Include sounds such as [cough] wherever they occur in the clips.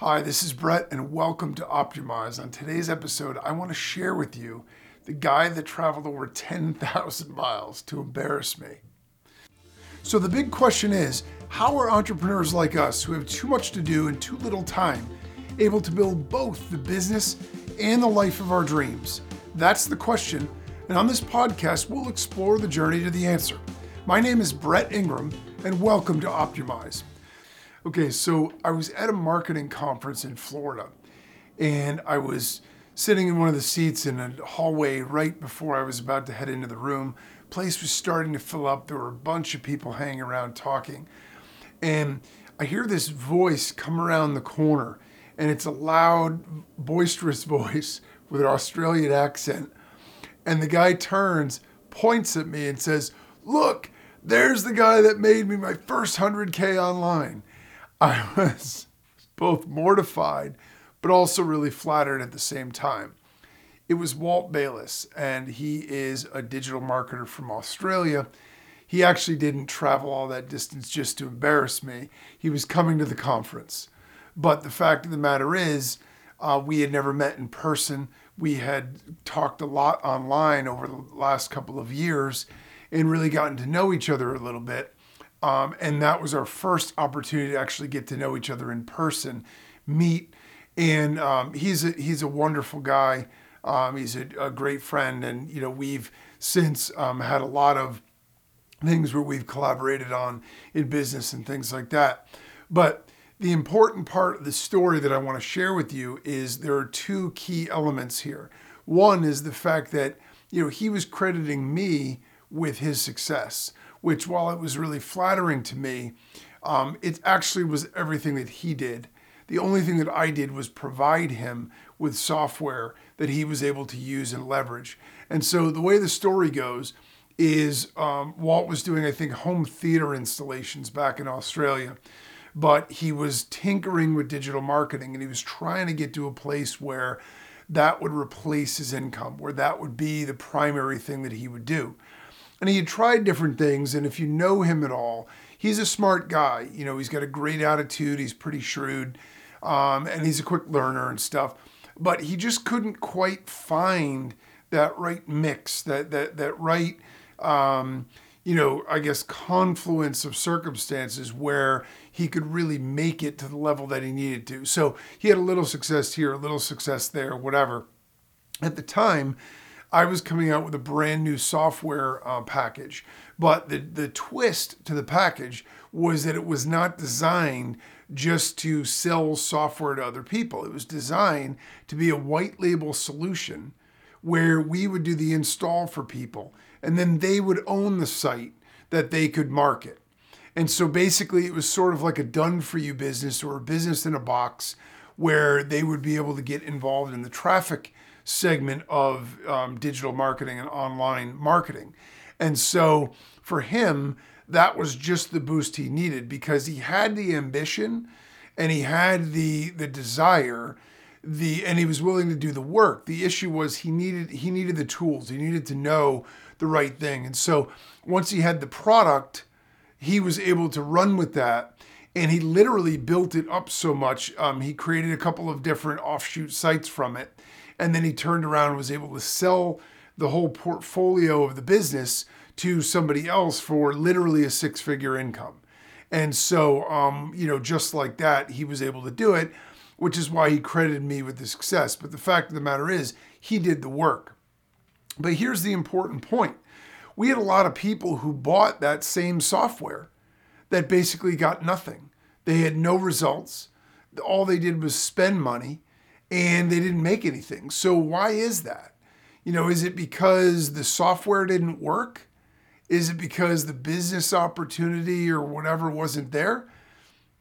Hi, this is Brett, and welcome to Optimize. On today's episode, I want to share with you the guy that traveled over 10,000 miles to embarrass me. So, the big question is how are entrepreneurs like us, who have too much to do and too little time, able to build both the business and the life of our dreams? That's the question, and on this podcast, we'll explore the journey to the answer. My name is Brett Ingram, and welcome to Optimize. Okay, so I was at a marketing conference in Florida and I was sitting in one of the seats in a hallway right before I was about to head into the room. Place was starting to fill up. There were a bunch of people hanging around talking. And I hear this voice come around the corner and it's a loud, boisterous [laughs] voice with an Australian accent. And the guy turns, points at me and says, "Look, there's the guy that made me my first 100k online." I was both mortified, but also really flattered at the same time. It was Walt Bayliss, and he is a digital marketer from Australia. He actually didn't travel all that distance just to embarrass me. He was coming to the conference. But the fact of the matter is, uh, we had never met in person. We had talked a lot online over the last couple of years and really gotten to know each other a little bit. Um, and that was our first opportunity to actually get to know each other in person, meet. And um, he's a, he's a wonderful guy. Um, he's a, a, great friend, and you know we've since um, had a lot of things where we've collaborated on in business and things like that. But the important part of the story that I want to share with you is there are two key elements here. One is the fact that you know he was crediting me with his success which while it was really flattering to me, um, it actually was everything that he did. The only thing that I did was provide him with software that he was able to use and leverage. And so the way the story goes is um, Walt was doing, I think, home theater installations back in Australia, but he was tinkering with digital marketing and he was trying to get to a place where that would replace his income, where that would be the primary thing that he would do and he had tried different things. And if you know him at all, he's a smart guy. You know, he's got a great attitude. He's pretty shrewd, um, and he's a quick learner and stuff. But he just couldn't quite find that right mix, that that that right, um, you know, I guess confluence of circumstances where he could really make it to the level that he needed to. So he had a little success here, a little success there, whatever. At the time, I was coming out with a brand new software uh, package. But the, the twist to the package was that it was not designed just to sell software to other people. It was designed to be a white label solution where we would do the install for people and then they would own the site that they could market. And so basically, it was sort of like a done for you business or a business in a box where they would be able to get involved in the traffic segment of um, digital marketing and online marketing. And so for him, that was just the boost he needed because he had the ambition and he had the the desire the and he was willing to do the work. The issue was he needed he needed the tools. He needed to know the right thing. And so once he had the product he was able to run with that. And he literally built it up so much um, he created a couple of different offshoot sites from it and then he turned around and was able to sell the whole portfolio of the business to somebody else for literally a six figure income. And so, um, you know, just like that, he was able to do it, which is why he credited me with the success. But the fact of the matter is, he did the work. But here's the important point we had a lot of people who bought that same software that basically got nothing. They had no results. All they did was spend money and they didn't make anything. So why is that? You know, is it because the software didn't work? Is it because the business opportunity or whatever wasn't there?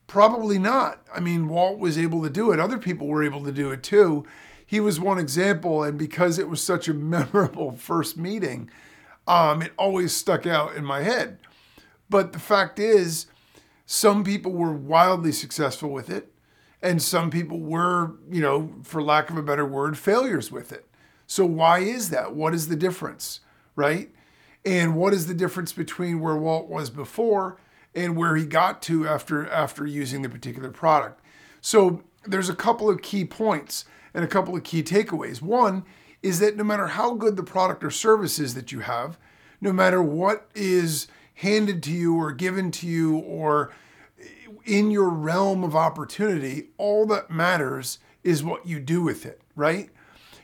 Probably not. I mean, Walt was able to do it. Other people were able to do it too. He was one example, and because it was such a [laughs] memorable first meeting, um, it always stuck out in my head. But the fact is, some people were wildly successful with it and some people were, you know, for lack of a better word, failures with it. So why is that? What is the difference, right? And what is the difference between where Walt was before and where he got to after after using the particular product? So there's a couple of key points and a couple of key takeaways. One is that no matter how good the product or service is that you have, no matter what is handed to you or given to you or in your realm of opportunity, all that matters is what you do with it, right?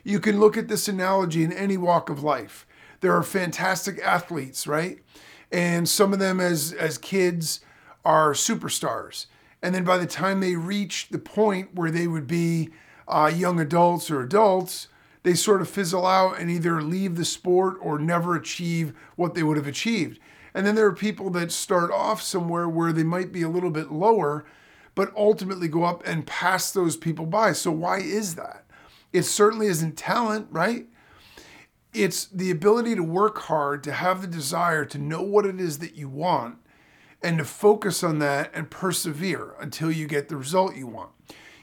You can look at this analogy in any walk of life. There are fantastic athletes, right? And some of them as as kids are superstars. And then by the time they reach the point where they would be uh, young adults or adults, they sort of fizzle out and either leave the sport or never achieve what they would have achieved. And then there are people that start off somewhere where they might be a little bit lower, but ultimately go up and pass those people by. So, why is that? It certainly isn't talent, right? It's the ability to work hard, to have the desire to know what it is that you want, and to focus on that and persevere until you get the result you want.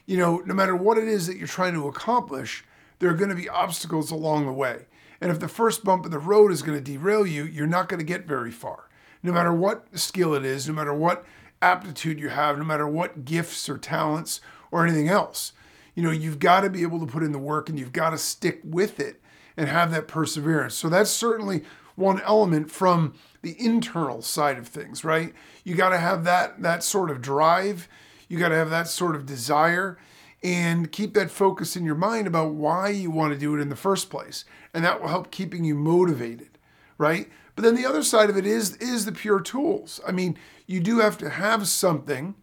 You know, no matter what it is that you're trying to accomplish, there are going to be obstacles along the way. And if the first bump in the road is going to derail you, you're not going to get very far. No matter what skill it is, no matter what aptitude you have, no matter what gifts or talents or anything else, you know, you've got to be able to put in the work and you've got to stick with it and have that perseverance. So that's certainly one element from the internal side of things, right? You got to have that that sort of drive. You got to have that sort of desire and keep that focus in your mind about why you want to do it in the first place. And that will help keeping you motivated, right? But then the other side of it is is the pure tools. I mean, you do have to have something,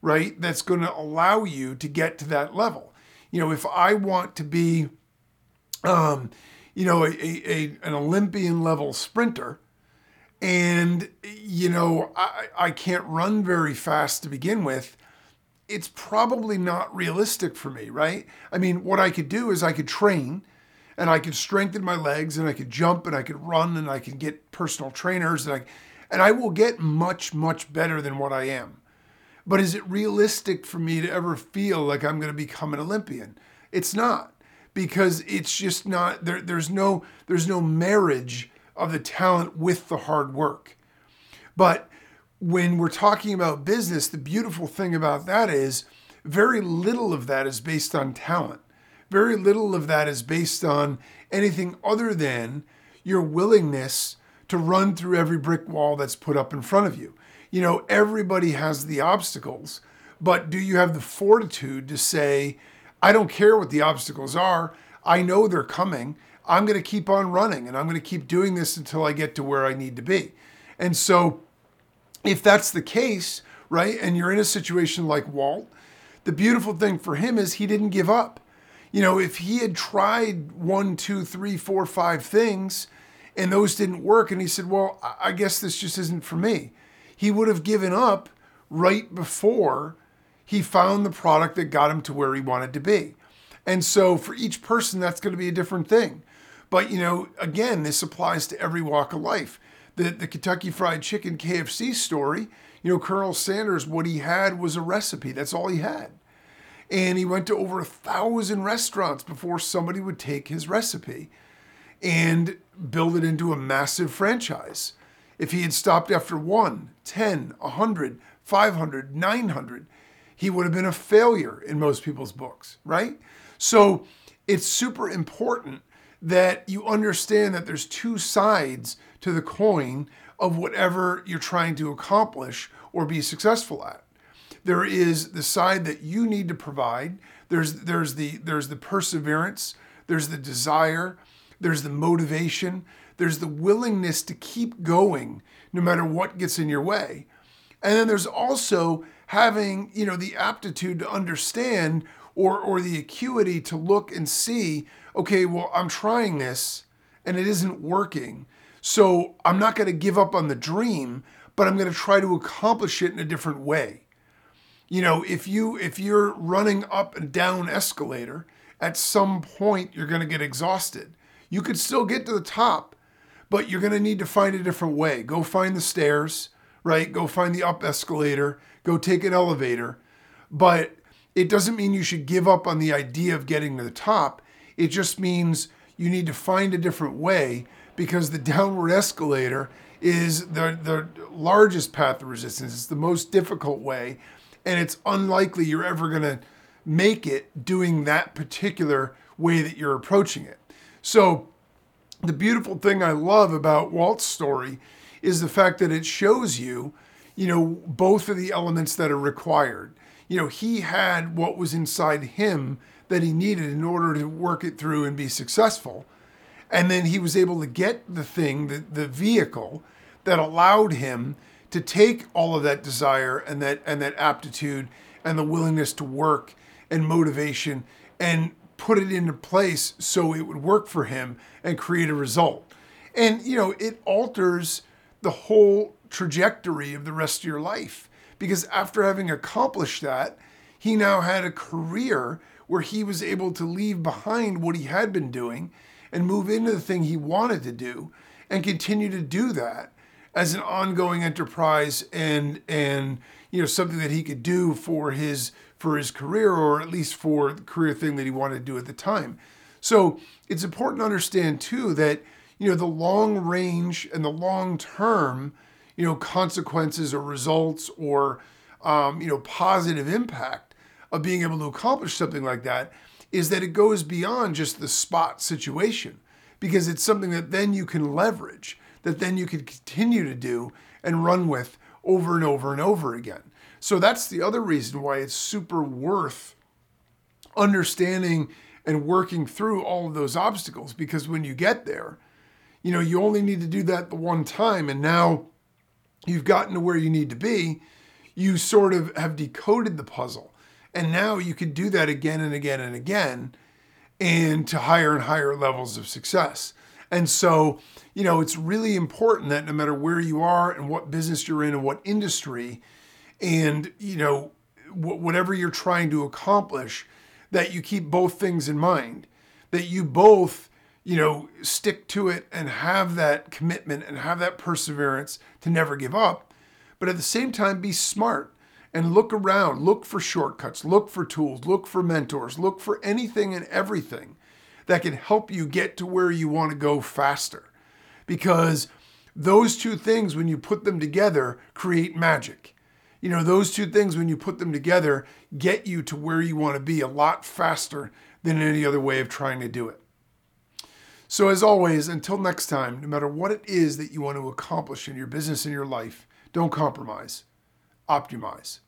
right, that's going to allow you to get to that level. You know, if I want to be um, you know, a, a, an Olympian level sprinter, and you know, I, I can't run very fast to begin with, it's probably not realistic for me, right? I mean, what I could do is I could train and I could strengthen my legs and I could jump and I could run and I could get personal trainers and I and I will get much much better than what I am. But is it realistic for me to ever feel like I'm going to become an Olympian? It's not because it's just not there there's no there's no marriage of the talent with the hard work. But when we're talking about business, the beautiful thing about that is very little of that is based on talent. Very little of that is based on anything other than your willingness to run through every brick wall that's put up in front of you. You know, everybody has the obstacles, but do you have the fortitude to say, I don't care what the obstacles are, I know they're coming. I'm going to keep on running and I'm going to keep doing this until I get to where I need to be. And so, if that's the case, right, and you're in a situation like Walt, the beautiful thing for him is he didn't give up. You know, if he had tried one, two, three, four, five things and those didn't work, and he said, Well, I guess this just isn't for me, he would have given up right before he found the product that got him to where he wanted to be. And so for each person, that's going to be a different thing. But, you know, again, this applies to every walk of life the, the Kentucky Fried Chicken KFC story, you know, Colonel Sanders, what he had was a recipe. That's all he had. And he went to over a thousand restaurants before somebody would take his recipe and build it into a massive franchise. If he had stopped after one, 10, 100, 500, 900, he would have been a failure in most people's books, right? So it's super important that you understand that there's two sides to the coin of whatever you're trying to accomplish or be successful at. There is the side that you need to provide. There's there's the there's the perseverance, there's the desire, there's the motivation, there's the willingness to keep going no matter what gets in your way. And then there's also having, you know, the aptitude to understand or or the acuity to look and see, okay, well, I'm trying this and it isn't working. So I'm not going to give up on the dream, but I'm going to try to accomplish it in a different way. You know, if you if you're running up and down escalator, at some point you're going to get exhausted. You could still get to the top, but you're going to need to find a different way. Go find the stairs, right? Go find the up escalator, go take an elevator. But it doesn't mean you should give up on the idea of getting to the top. It just means you need to find a different way because the downward escalator is the, the largest path of resistance. It's the most difficult way, and it's unlikely you're ever going to make it doing that particular way that you're approaching it. So, the beautiful thing I love about Walt's story is the fact that it shows you, you know, both of the elements that are required. You know, he had what was inside him that he needed in order to work it through and be successful. And then he was able to get the thing, the, the vehicle that allowed him to take all of that desire and that and that aptitude and the willingness to work and motivation and put it into place so it would work for him and create a result. And you know, it alters the whole trajectory of the rest of your life because after having accomplished that, he now had a career where he was able to leave behind what he had been doing and move into the thing he wanted to do and continue to do that as an ongoing enterprise and and you know something that he could do for his for his career or at least for the career thing that he wanted to do at the time. So it's important to understand too that you know the long range and the long term you know consequences or results or um, you know positive impact of being able to accomplish something like that is that it goes beyond just the spot situation because it's something that then you can leverage that then you can continue to do and run with over and over and over again. So that's the other reason why it's super worth understanding and working through all of those obstacles because when you get there, you know, you only need to do that the one time and now you've gotten to where you need to be. You sort of have decoded the puzzle. And now you can do that again and again and again and to higher and higher levels of success. And so, you know, it's really important that no matter where you are and what business you're in and what industry, and, you know, whatever you're trying to accomplish, that you keep both things in mind, that you both, you know, stick to it and have that commitment and have that perseverance to never give up, but at the same time, be smart and look around, look for shortcuts, look for tools, look for mentors, look for anything and everything that can help you get to where you want to go faster. Because those two things, when you put them together, create magic. You know, those two things, when you put them together, get you to where you want to be a lot faster than any other way of trying to do it. So, as always, until next time, no matter what it is that you want to accomplish in your business and your life, don't compromise, optimize.